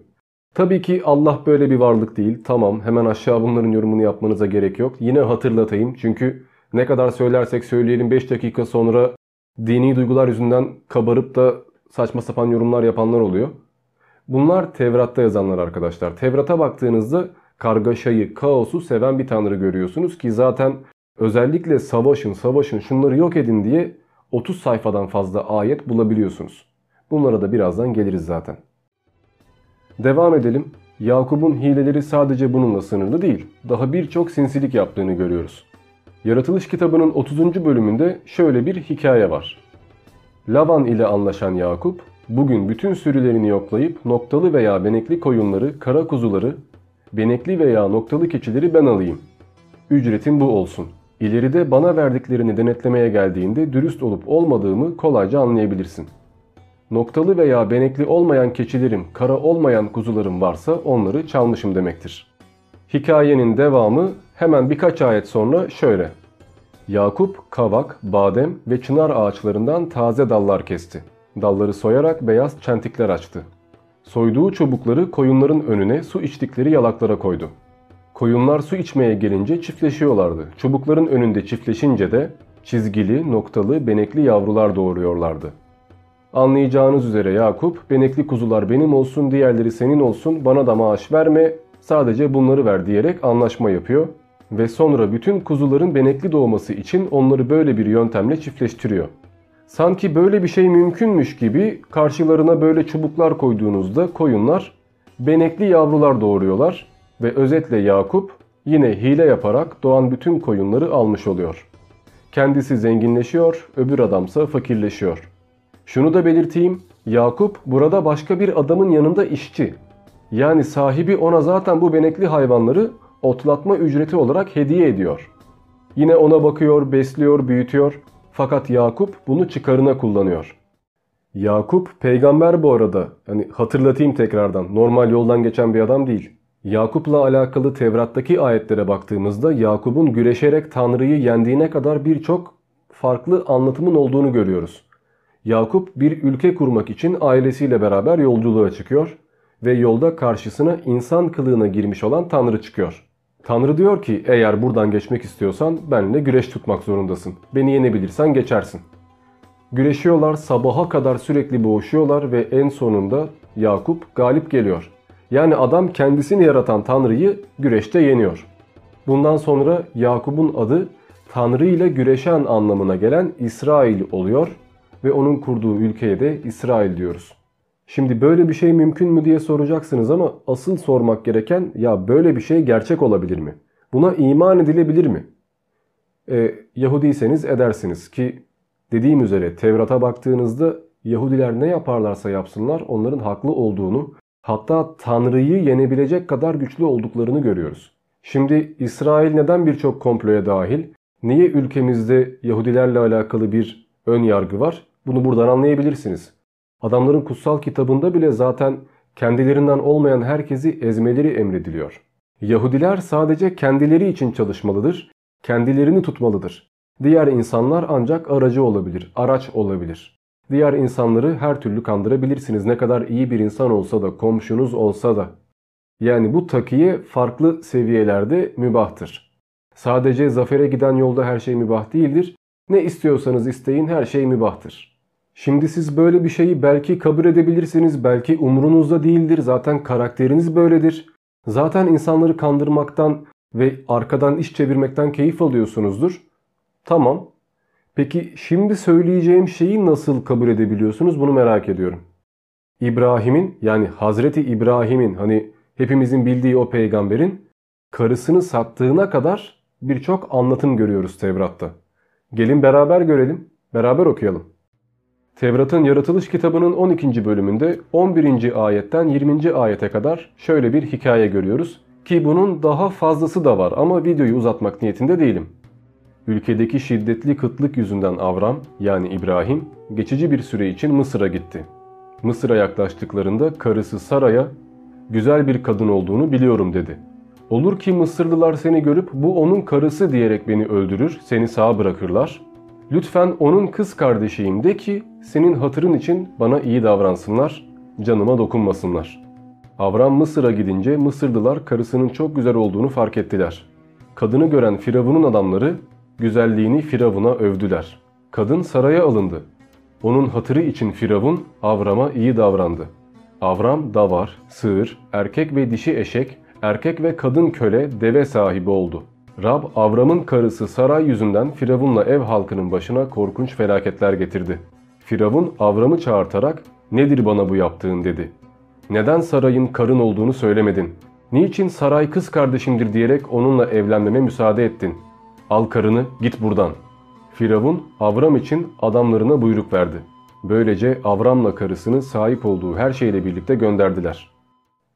Tabii ki Allah böyle bir varlık değil. Tamam hemen aşağı bunların yorumunu yapmanıza gerek yok. Yine hatırlatayım çünkü ne kadar söylersek söyleyelim 5 dakika sonra dini duygular yüzünden kabarıp da saçma sapan yorumlar yapanlar oluyor. Bunlar Tevrat'ta yazanlar arkadaşlar. Tevrat'a baktığınızda kargaşayı, kaosu seven bir tanrı görüyorsunuz ki zaten özellikle savaşın, savaşın, şunları yok edin diye 30 sayfadan fazla ayet bulabiliyorsunuz. Bunlara da birazdan geliriz zaten. Devam edelim. Yakup'un hileleri sadece bununla sınırlı değil. Daha birçok sinsilik yaptığını görüyoruz. Yaratılış kitabının 30. bölümünde şöyle bir hikaye var. Lavan ile anlaşan Yakup, bugün bütün sürülerini yoklayıp noktalı veya benekli koyunları, kara kuzuları, benekli veya noktalı keçileri ben alayım. Ücretim bu olsun. İleride bana verdiklerini denetlemeye geldiğinde dürüst olup olmadığımı kolayca anlayabilirsin. Noktalı veya benekli olmayan keçilerim, kara olmayan kuzularım varsa onları çalmışım demektir. Hikayenin devamı hemen birkaç ayet sonra şöyle. Yakup, kavak, badem ve çınar ağaçlarından taze dallar kesti. Dalları soyarak beyaz çentikler açtı. Soyduğu çubukları koyunların önüne su içtikleri yalaklara koydu. Koyunlar su içmeye gelince çiftleşiyorlardı. Çubukların önünde çiftleşince de çizgili, noktalı, benekli yavrular doğuruyorlardı. Anlayacağınız üzere Yakup, benekli kuzular benim olsun, diğerleri senin olsun, bana da maaş verme, sadece bunları ver diyerek anlaşma yapıyor. Ve sonra bütün kuzuların benekli doğması için onları böyle bir yöntemle çiftleştiriyor. Sanki böyle bir şey mümkünmüş gibi karşılarına böyle çubuklar koyduğunuzda koyunlar benekli yavrular doğuruyorlar ve özetle Yakup yine hile yaparak doğan bütün koyunları almış oluyor. Kendisi zenginleşiyor, öbür adamsa fakirleşiyor. Şunu da belirteyim, Yakup burada başka bir adamın yanında işçi. Yani sahibi ona zaten bu benekli hayvanları otlatma ücreti olarak hediye ediyor. Yine ona bakıyor, besliyor, büyütüyor fakat Yakup bunu çıkarına kullanıyor. Yakup peygamber bu arada. Hani hatırlatayım tekrardan. Normal yoldan geçen bir adam değil. Yakup'la alakalı Tevrat'taki ayetlere baktığımızda Yakup'un güreşerek Tanrı'yı yendiğine kadar birçok farklı anlatımın olduğunu görüyoruz. Yakup bir ülke kurmak için ailesiyle beraber yolculuğa çıkıyor ve yolda karşısına insan kılığına girmiş olan Tanrı çıkıyor. Tanrı diyor ki eğer buradan geçmek istiyorsan benimle güreş tutmak zorundasın. Beni yenebilirsen geçersin. Güreşiyorlar sabaha kadar sürekli boğuşuyorlar ve en sonunda Yakup galip geliyor. Yani adam kendisini yaratan Tanrı'yı güreşte yeniyor. Bundan sonra Yakup'un adı Tanrı ile güreşen anlamına gelen İsrail oluyor ve onun kurduğu ülkeye de İsrail diyoruz. Şimdi böyle bir şey mümkün mü diye soracaksınız ama asıl sormak gereken ya böyle bir şey gerçek olabilir mi? Buna iman edilebilir mi? E, Yahudiyseniz edersiniz ki dediğim üzere Tevrat'a baktığınızda Yahudiler ne yaparlarsa yapsınlar onların haklı olduğunu hatta Tanrı'yı yenebilecek kadar güçlü olduklarını görüyoruz. Şimdi İsrail neden birçok komploya dahil? Niye ülkemizde Yahudilerle alakalı bir ön yargı var? Bunu buradan anlayabilirsiniz. Adamların kutsal kitabında bile zaten kendilerinden olmayan herkesi ezmeleri emrediliyor. Yahudiler sadece kendileri için çalışmalıdır, kendilerini tutmalıdır. Diğer insanlar ancak aracı olabilir, araç olabilir. Diğer insanları her türlü kandırabilirsiniz ne kadar iyi bir insan olsa da, komşunuz olsa da. Yani bu takiye farklı seviyelerde mübahtır. Sadece zafere giden yolda her şey mübah değildir. Ne istiyorsanız isteyin her şey mübahtır. Şimdi siz böyle bir şeyi belki kabul edebilirsiniz, belki umrunuzda değildir. Zaten karakteriniz böyledir. Zaten insanları kandırmaktan ve arkadan iş çevirmekten keyif alıyorsunuzdur. Tamam. Peki şimdi söyleyeceğim şeyi nasıl kabul edebiliyorsunuz bunu merak ediyorum. İbrahim'in yani Hazreti İbrahim'in hani hepimizin bildiği o peygamberin karısını sattığına kadar birçok anlatım görüyoruz Tevrat'ta. Gelin beraber görelim, beraber okuyalım. Tevrat'ın yaratılış kitabının 12. bölümünde 11. ayetten 20. ayete kadar şöyle bir hikaye görüyoruz. Ki bunun daha fazlası da var ama videoyu uzatmak niyetinde değilim. Ülkedeki şiddetli kıtlık yüzünden Avram yani İbrahim geçici bir süre için Mısır'a gitti. Mısır'a yaklaştıklarında karısı Sara'ya güzel bir kadın olduğunu biliyorum dedi. Olur ki Mısırlılar seni görüp bu onun karısı diyerek beni öldürür, seni sağ bırakırlar. Lütfen onun kız kardeşiyim de ki senin hatırın için bana iyi davransınlar, canıma dokunmasınlar. Avram Mısır'a gidince Mısırlılar karısının çok güzel olduğunu fark ettiler. Kadını gören Firavun'un adamları güzelliğini Firavun'a övdüler. Kadın saraya alındı. Onun hatırı için Firavun Avram'a iyi davrandı. Avram davar, sığır, erkek ve dişi eşek, erkek ve kadın köle, deve sahibi oldu. Rab Avram'ın karısı Saray yüzünden Firavun'la ev halkının başına korkunç felaketler getirdi. Firavun Avram'ı çağırtarak nedir bana bu yaptığın dedi. Neden Saray'ın karın olduğunu söylemedin? Niçin Saray kız kardeşimdir diyerek onunla evlenmeme müsaade ettin? Al karını git buradan. Firavun Avram için adamlarına buyruk verdi. Böylece Avram'la karısını sahip olduğu her şeyle birlikte gönderdiler.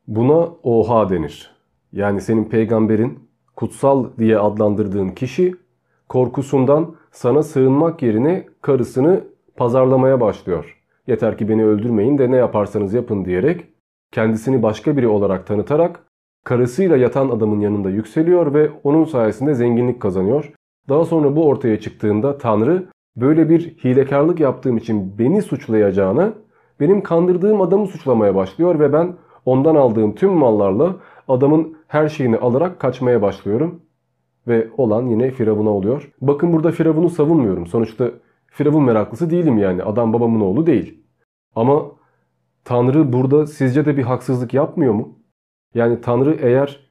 Buna oha denir. Yani senin peygamberin kutsal diye adlandırdığın kişi korkusundan sana sığınmak yerine karısını pazarlamaya başlıyor. Yeter ki beni öldürmeyin de ne yaparsanız yapın diyerek kendisini başka biri olarak tanıtarak karısıyla yatan adamın yanında yükseliyor ve onun sayesinde zenginlik kazanıyor. Daha sonra bu ortaya çıktığında Tanrı böyle bir hilekarlık yaptığım için beni suçlayacağına benim kandırdığım adamı suçlamaya başlıyor ve ben ondan aldığım tüm mallarla adamın her şeyini alarak kaçmaya başlıyorum. Ve olan yine Firavun'a oluyor. Bakın burada Firavun'u savunmuyorum. Sonuçta Firavun meraklısı değilim yani. Adam babamın oğlu değil. Ama Tanrı burada sizce de bir haksızlık yapmıyor mu? Yani Tanrı eğer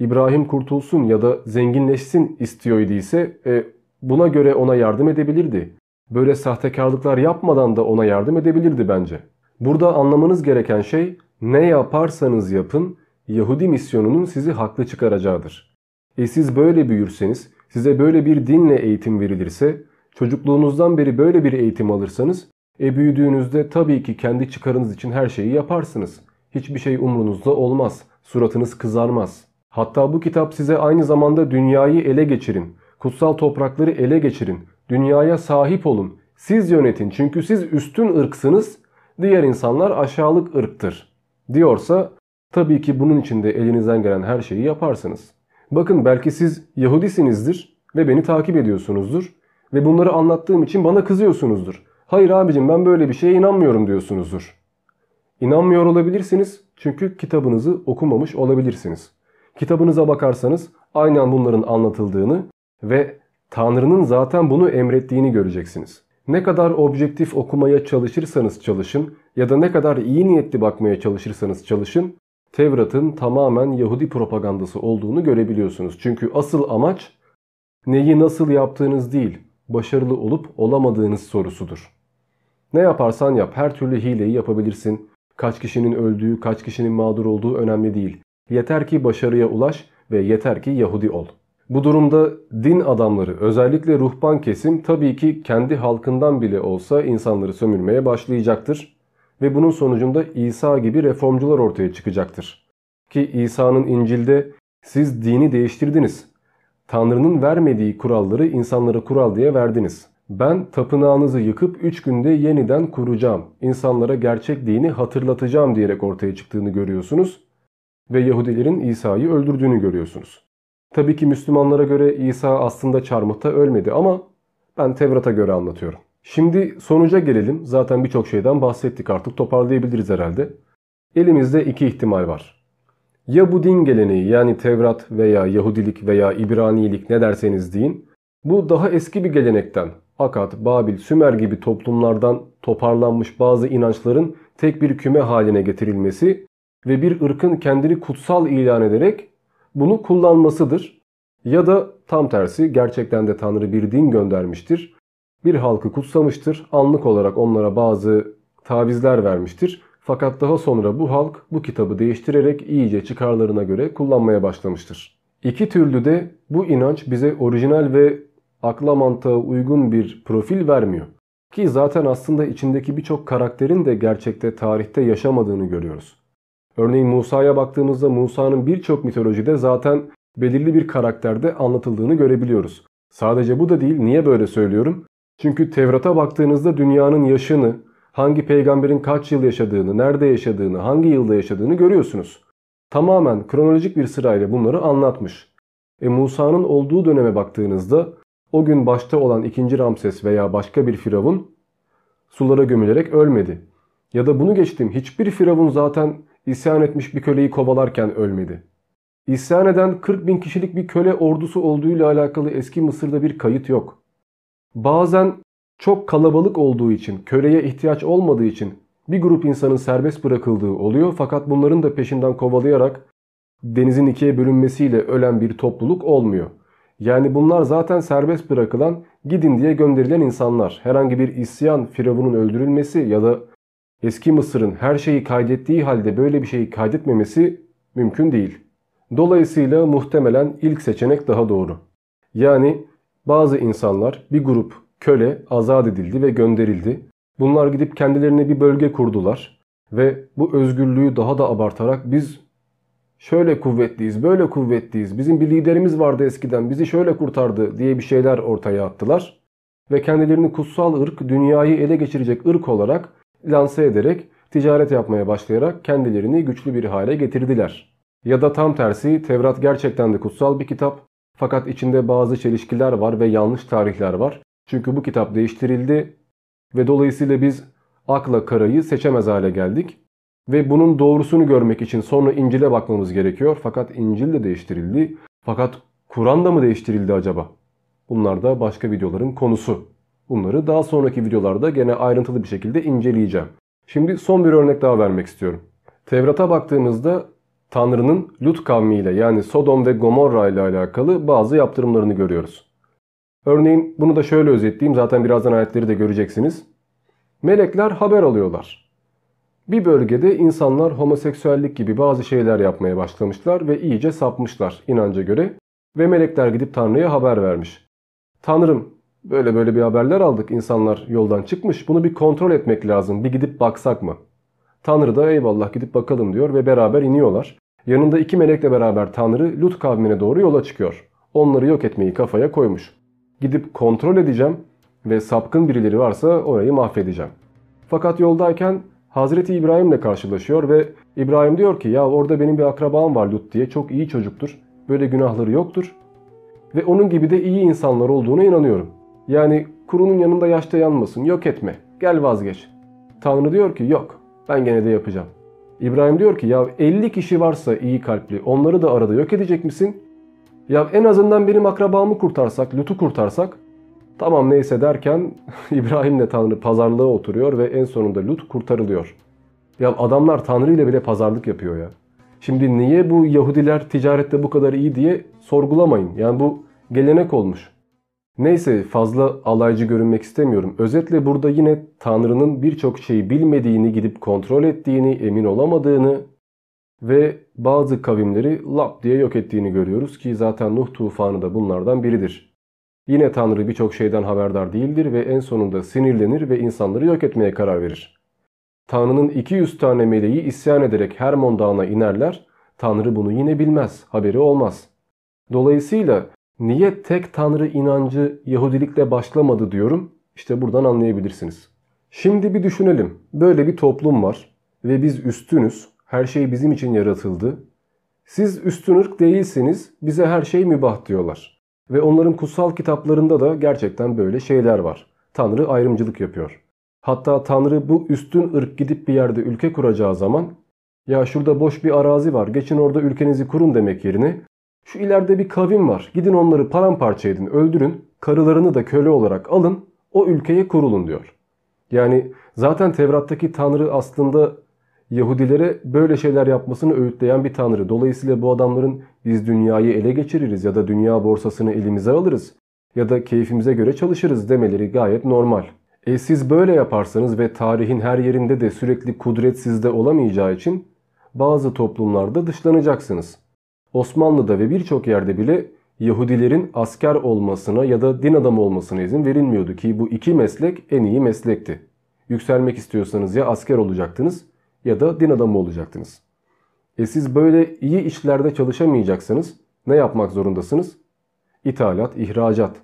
İbrahim kurtulsun ya da zenginleşsin istiyor idiyse e, buna göre ona yardım edebilirdi. Böyle sahtekarlıklar yapmadan da ona yardım edebilirdi bence. Burada anlamanız gereken şey ne yaparsanız yapın Yahudi misyonunun sizi haklı çıkaracağıdır. E siz böyle büyürseniz, size böyle bir dinle eğitim verilirse, çocukluğunuzdan beri böyle bir eğitim alırsanız, e büyüdüğünüzde tabii ki kendi çıkarınız için her şeyi yaparsınız. Hiçbir şey umrunuzda olmaz, suratınız kızarmaz. Hatta bu kitap size aynı zamanda dünyayı ele geçirin, kutsal toprakları ele geçirin, dünyaya sahip olun, siz yönetin çünkü siz üstün ırksınız, diğer insanlar aşağılık ırktır diyorsa Tabii ki bunun için de elinizden gelen her şeyi yaparsınız. Bakın belki siz Yahudisinizdir ve beni takip ediyorsunuzdur ve bunları anlattığım için bana kızıyorsunuzdur. Hayır abicim ben böyle bir şeye inanmıyorum diyorsunuzdur. İnanmıyor olabilirsiniz çünkü kitabınızı okumamış olabilirsiniz. Kitabınıza bakarsanız aynen bunların anlatıldığını ve Tanrı'nın zaten bunu emrettiğini göreceksiniz. Ne kadar objektif okumaya çalışırsanız çalışın ya da ne kadar iyi niyetli bakmaya çalışırsanız çalışın Tevrat'ın tamamen Yahudi propagandası olduğunu görebiliyorsunuz. Çünkü asıl amaç neyi nasıl yaptığınız değil, başarılı olup olamadığınız sorusudur. Ne yaparsan yap her türlü hileyi yapabilirsin. Kaç kişinin öldüğü, kaç kişinin mağdur olduğu önemli değil. Yeter ki başarıya ulaş ve yeter ki Yahudi ol. Bu durumda din adamları özellikle ruhban kesim tabii ki kendi halkından bile olsa insanları sömürmeye başlayacaktır. Ve bunun sonucunda İsa gibi reformcular ortaya çıkacaktır. Ki İsa'nın İncil'de siz dini değiştirdiniz. Tanrı'nın vermediği kuralları insanlara kural diye verdiniz. Ben tapınağınızı yıkıp 3 günde yeniden kuracağım. İnsanlara gerçek dini hatırlatacağım diyerek ortaya çıktığını görüyorsunuz. Ve Yahudilerin İsa'yı öldürdüğünü görüyorsunuz. Tabii ki Müslümanlara göre İsa aslında çarmıhta ölmedi ama ben Tevrat'a göre anlatıyorum. Şimdi sonuca gelelim. Zaten birçok şeyden bahsettik artık toparlayabiliriz herhalde. Elimizde iki ihtimal var. Ya bu din geleneği yani Tevrat veya Yahudilik veya İbranilik ne derseniz deyin. Bu daha eski bir gelenekten Akat, Babil, Sümer gibi toplumlardan toparlanmış bazı inançların tek bir küme haline getirilmesi ve bir ırkın kendini kutsal ilan ederek bunu kullanmasıdır. Ya da tam tersi gerçekten de Tanrı bir din göndermiştir. Bir halkı kutsamıştır. Anlık olarak onlara bazı tavizler vermiştir. Fakat daha sonra bu halk bu kitabı değiştirerek iyice çıkarlarına göre kullanmaya başlamıştır. İki türlü de bu inanç bize orijinal ve akla mantığa uygun bir profil vermiyor. Ki zaten aslında içindeki birçok karakterin de gerçekte tarihte yaşamadığını görüyoruz. Örneğin Musa'ya baktığımızda Musa'nın birçok mitolojide zaten belirli bir karakterde anlatıldığını görebiliyoruz. Sadece bu da değil. Niye böyle söylüyorum? Çünkü Tevrat'a baktığınızda dünyanın yaşını, hangi peygamberin kaç yıl yaşadığını, nerede yaşadığını, hangi yılda yaşadığını görüyorsunuz. Tamamen kronolojik bir sırayla bunları anlatmış. E Musa'nın olduğu döneme baktığınızda o gün başta olan 2. Ramses veya başka bir firavun sulara gömülerek ölmedi. Ya da bunu geçtim hiçbir firavun zaten isyan etmiş bir köleyi kovalarken ölmedi. İsyan eden 40 bin kişilik bir köle ordusu olduğuyla alakalı eski Mısır'da bir kayıt yok. Bazen çok kalabalık olduğu için, köleye ihtiyaç olmadığı için bir grup insanın serbest bırakıldığı oluyor fakat bunların da peşinden kovalayarak denizin ikiye bölünmesiyle ölen bir topluluk olmuyor. Yani bunlar zaten serbest bırakılan gidin diye gönderilen insanlar. Herhangi bir isyan, firavunun öldürülmesi ya da eski Mısır'ın her şeyi kaydettiği halde böyle bir şeyi kaydetmemesi mümkün değil. Dolayısıyla muhtemelen ilk seçenek daha doğru. Yani bazı insanlar bir grup köle azat edildi ve gönderildi. Bunlar gidip kendilerine bir bölge kurdular ve bu özgürlüğü daha da abartarak biz şöyle kuvvetliyiz, böyle kuvvetliyiz, bizim bir liderimiz vardı eskiden bizi şöyle kurtardı diye bir şeyler ortaya attılar. Ve kendilerini kutsal ırk, dünyayı ele geçirecek ırk olarak lanse ederek ticaret yapmaya başlayarak kendilerini güçlü bir hale getirdiler. Ya da tam tersi Tevrat gerçekten de kutsal bir kitap fakat içinde bazı çelişkiler var ve yanlış tarihler var. Çünkü bu kitap değiştirildi ve dolayısıyla biz akla karayı seçemez hale geldik. Ve bunun doğrusunu görmek için sonra İncil'e bakmamız gerekiyor. Fakat İncil de değiştirildi. Fakat Kur'an da mı değiştirildi acaba? Bunlar da başka videoların konusu. Bunları daha sonraki videolarda gene ayrıntılı bir şekilde inceleyeceğim. Şimdi son bir örnek daha vermek istiyorum. Tevrat'a baktığımızda Tanrı'nın Lut kavmiyle yani Sodom ve Gomorra ile alakalı bazı yaptırımlarını görüyoruz. Örneğin bunu da şöyle özetleyeyim zaten birazdan ayetleri de göreceksiniz. Melekler haber alıyorlar. Bir bölgede insanlar homoseksüellik gibi bazı şeyler yapmaya başlamışlar ve iyice sapmışlar inanca göre. Ve melekler gidip Tanrı'ya haber vermiş. Tanrım böyle böyle bir haberler aldık insanlar yoldan çıkmış bunu bir kontrol etmek lazım bir gidip baksak mı? Tanrı da eyvallah gidip bakalım diyor ve beraber iniyorlar. Yanında iki melekle beraber Tanrı Lut kavmine doğru yola çıkıyor. Onları yok etmeyi kafaya koymuş. Gidip kontrol edeceğim ve sapkın birileri varsa orayı mahvedeceğim. Fakat yoldayken Hazreti İbrahim'le karşılaşıyor ve İbrahim diyor ki ya orada benim bir akrabam var Lut diye çok iyi çocuktur. Böyle günahları yoktur. Ve onun gibi de iyi insanlar olduğuna inanıyorum. Yani kurunun yanında yaşta yanmasın yok etme gel vazgeç. Tanrı diyor ki yok ben gene de yapacağım. İbrahim diyor ki ya 50 kişi varsa iyi kalpli onları da arada yok edecek misin? Ya en azından benim akrabamı kurtarsak, Lut'u kurtarsak tamam neyse derken İbrahim'le Tanrı pazarlığa oturuyor ve en sonunda Lut kurtarılıyor. Ya adamlar Tanrı ile bile pazarlık yapıyor ya. Şimdi niye bu Yahudiler ticarette bu kadar iyi diye sorgulamayın. Yani bu gelenek olmuş. Neyse fazla alaycı görünmek istemiyorum. Özetle burada yine Tanrı'nın birçok şeyi bilmediğini gidip kontrol ettiğini, emin olamadığını ve bazı kavimleri lap diye yok ettiğini görüyoruz ki zaten Nuh tufanı da bunlardan biridir. Yine Tanrı birçok şeyden haberdar değildir ve en sonunda sinirlenir ve insanları yok etmeye karar verir. Tanrı'nın 200 tane meleği isyan ederek Hermon Dağı'na inerler. Tanrı bunu yine bilmez, haberi olmaz. Dolayısıyla niye tek Tanrı inancı Yahudilikle başlamadı diyorum, işte buradan anlayabilirsiniz. Şimdi bir düşünelim. Böyle bir toplum var ve biz üstünüz. Her şey bizim için yaratıldı. Siz üstün ırk değilsiniz, bize her şey mübah diyorlar. Ve onların kutsal kitaplarında da gerçekten böyle şeyler var. Tanrı ayrımcılık yapıyor. Hatta Tanrı bu üstün ırk gidip bir yerde ülke kuracağı zaman ya şurada boş bir arazi var geçin orada ülkenizi kurun demek yerine şu ileride bir kavim var gidin onları paramparça edin öldürün karılarını da köle olarak alın o ülkeye kurulun diyor. Yani zaten Tevrat'taki Tanrı aslında Yahudilere böyle şeyler yapmasını öğütleyen bir Tanrı. Dolayısıyla bu adamların biz dünyayı ele geçiririz ya da dünya borsasını elimize alırız ya da keyfimize göre çalışırız demeleri gayet normal. E siz böyle yaparsanız ve tarihin her yerinde de sürekli kudret sizde olamayacağı için bazı toplumlarda dışlanacaksınız. Osmanlı'da ve birçok yerde bile Yahudilerin asker olmasına ya da din adamı olmasına izin verilmiyordu ki bu iki meslek en iyi meslekti. Yükselmek istiyorsanız ya asker olacaktınız ya da din adamı olacaktınız. E siz böyle iyi işlerde çalışamayacaksanız ne yapmak zorundasınız? İthalat, ihracat,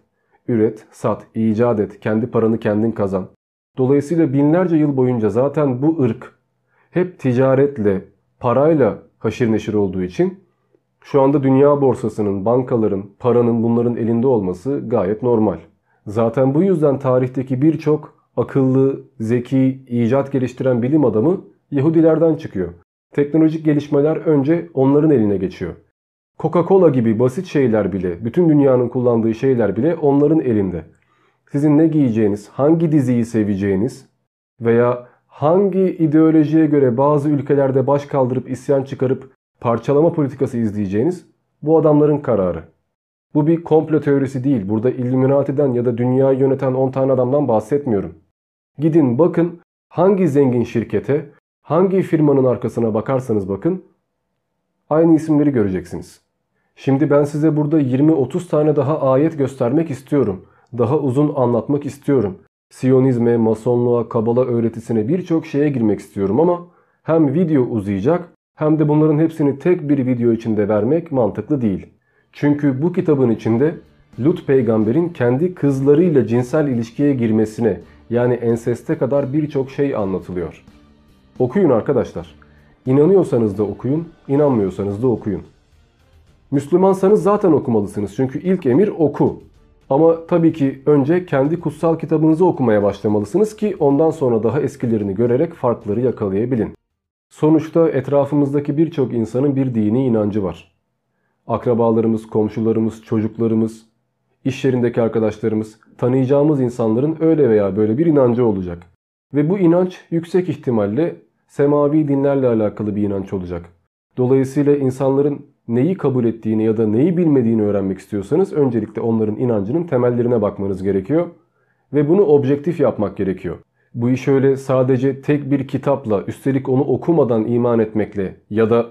üret, sat, icat et, kendi paranı kendin kazan. Dolayısıyla binlerce yıl boyunca zaten bu ırk hep ticaretle, parayla haşir neşir olduğu için şu anda dünya borsasının, bankaların, paranın bunların elinde olması gayet normal. Zaten bu yüzden tarihteki birçok akıllı, zeki, icat geliştiren bilim adamı Yahudilerden çıkıyor. Teknolojik gelişmeler önce onların eline geçiyor. Coca-Cola gibi basit şeyler bile, bütün dünyanın kullandığı şeyler bile onların elinde. Sizin ne giyeceğiniz, hangi diziyi seveceğiniz veya hangi ideolojiye göre bazı ülkelerde baş kaldırıp isyan çıkarıp parçalama politikası izleyeceğiniz bu adamların kararı. Bu bir komplo teorisi değil. Burada Illuminati'den ya da dünyayı yöneten 10 tane adamdan bahsetmiyorum. Gidin bakın hangi zengin şirkete, hangi firmanın arkasına bakarsanız bakın aynı isimleri göreceksiniz. Şimdi ben size burada 20-30 tane daha ayet göstermek istiyorum. Daha uzun anlatmak istiyorum. Siyonizme, masonluğa, kabala öğretisine birçok şeye girmek istiyorum ama hem video uzayacak hem de bunların hepsini tek bir video içinde vermek mantıklı değil. Çünkü bu kitabın içinde Lut peygamberin kendi kızlarıyla cinsel ilişkiye girmesine yani enseste kadar birçok şey anlatılıyor. Okuyun arkadaşlar. İnanıyorsanız da okuyun, inanmıyorsanız da okuyun. Müslümansanız zaten okumalısınız çünkü ilk emir oku. Ama tabii ki önce kendi kutsal kitabınızı okumaya başlamalısınız ki ondan sonra daha eskilerini görerek farkları yakalayabilin. Sonuçta etrafımızdaki birçok insanın bir dini inancı var. Akrabalarımız, komşularımız, çocuklarımız, iş yerindeki arkadaşlarımız, tanıyacağımız insanların öyle veya böyle bir inancı olacak. Ve bu inanç yüksek ihtimalle semavi dinlerle alakalı bir inanç olacak. Dolayısıyla insanların neyi kabul ettiğini ya da neyi bilmediğini öğrenmek istiyorsanız öncelikle onların inancının temellerine bakmanız gerekiyor. Ve bunu objektif yapmak gerekiyor. Bu iş öyle sadece tek bir kitapla üstelik onu okumadan iman etmekle ya da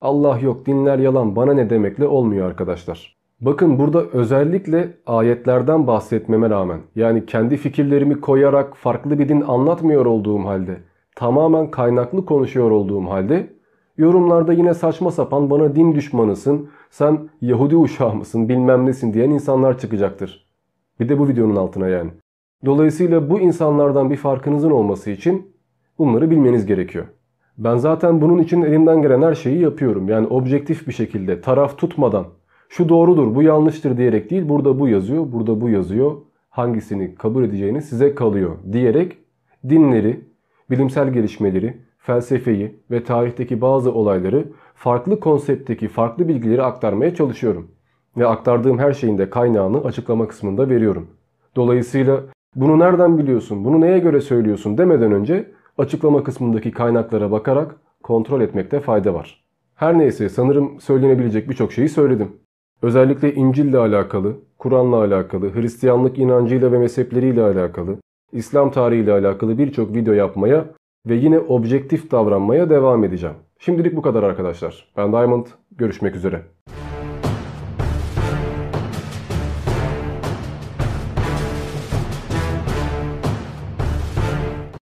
Allah yok dinler yalan bana ne demekle olmuyor arkadaşlar. Bakın burada özellikle ayetlerden bahsetmeme rağmen yani kendi fikirlerimi koyarak farklı bir din anlatmıyor olduğum halde tamamen kaynaklı konuşuyor olduğum halde yorumlarda yine saçma sapan bana din düşmanısın, sen Yahudi uşağı mısın bilmem nesin diyen insanlar çıkacaktır. Bir de bu videonun altına yani. Dolayısıyla bu insanlardan bir farkınızın olması için bunları bilmeniz gerekiyor. Ben zaten bunun için elimden gelen her şeyi yapıyorum. Yani objektif bir şekilde taraf tutmadan şu doğrudur bu yanlıştır diyerek değil burada bu yazıyor burada bu yazıyor hangisini kabul edeceğini size kalıyor diyerek dinleri, bilimsel gelişmeleri, felsefeyi ve tarihteki bazı olayları farklı konseptteki farklı bilgileri aktarmaya çalışıyorum. Ve aktardığım her şeyin de kaynağını açıklama kısmında veriyorum. Dolayısıyla bunu nereden biliyorsun, bunu neye göre söylüyorsun demeden önce açıklama kısmındaki kaynaklara bakarak kontrol etmekte fayda var. Her neyse sanırım söylenebilecek birçok şeyi söyledim. Özellikle İncil ile alakalı, Kur'an'la alakalı, Hristiyanlık inancıyla ve mezhepleriyle alakalı, İslam tarihiyle alakalı birçok video yapmaya ve yine objektif davranmaya devam edeceğim. Şimdilik bu kadar arkadaşlar. Ben Diamond. Görüşmek üzere.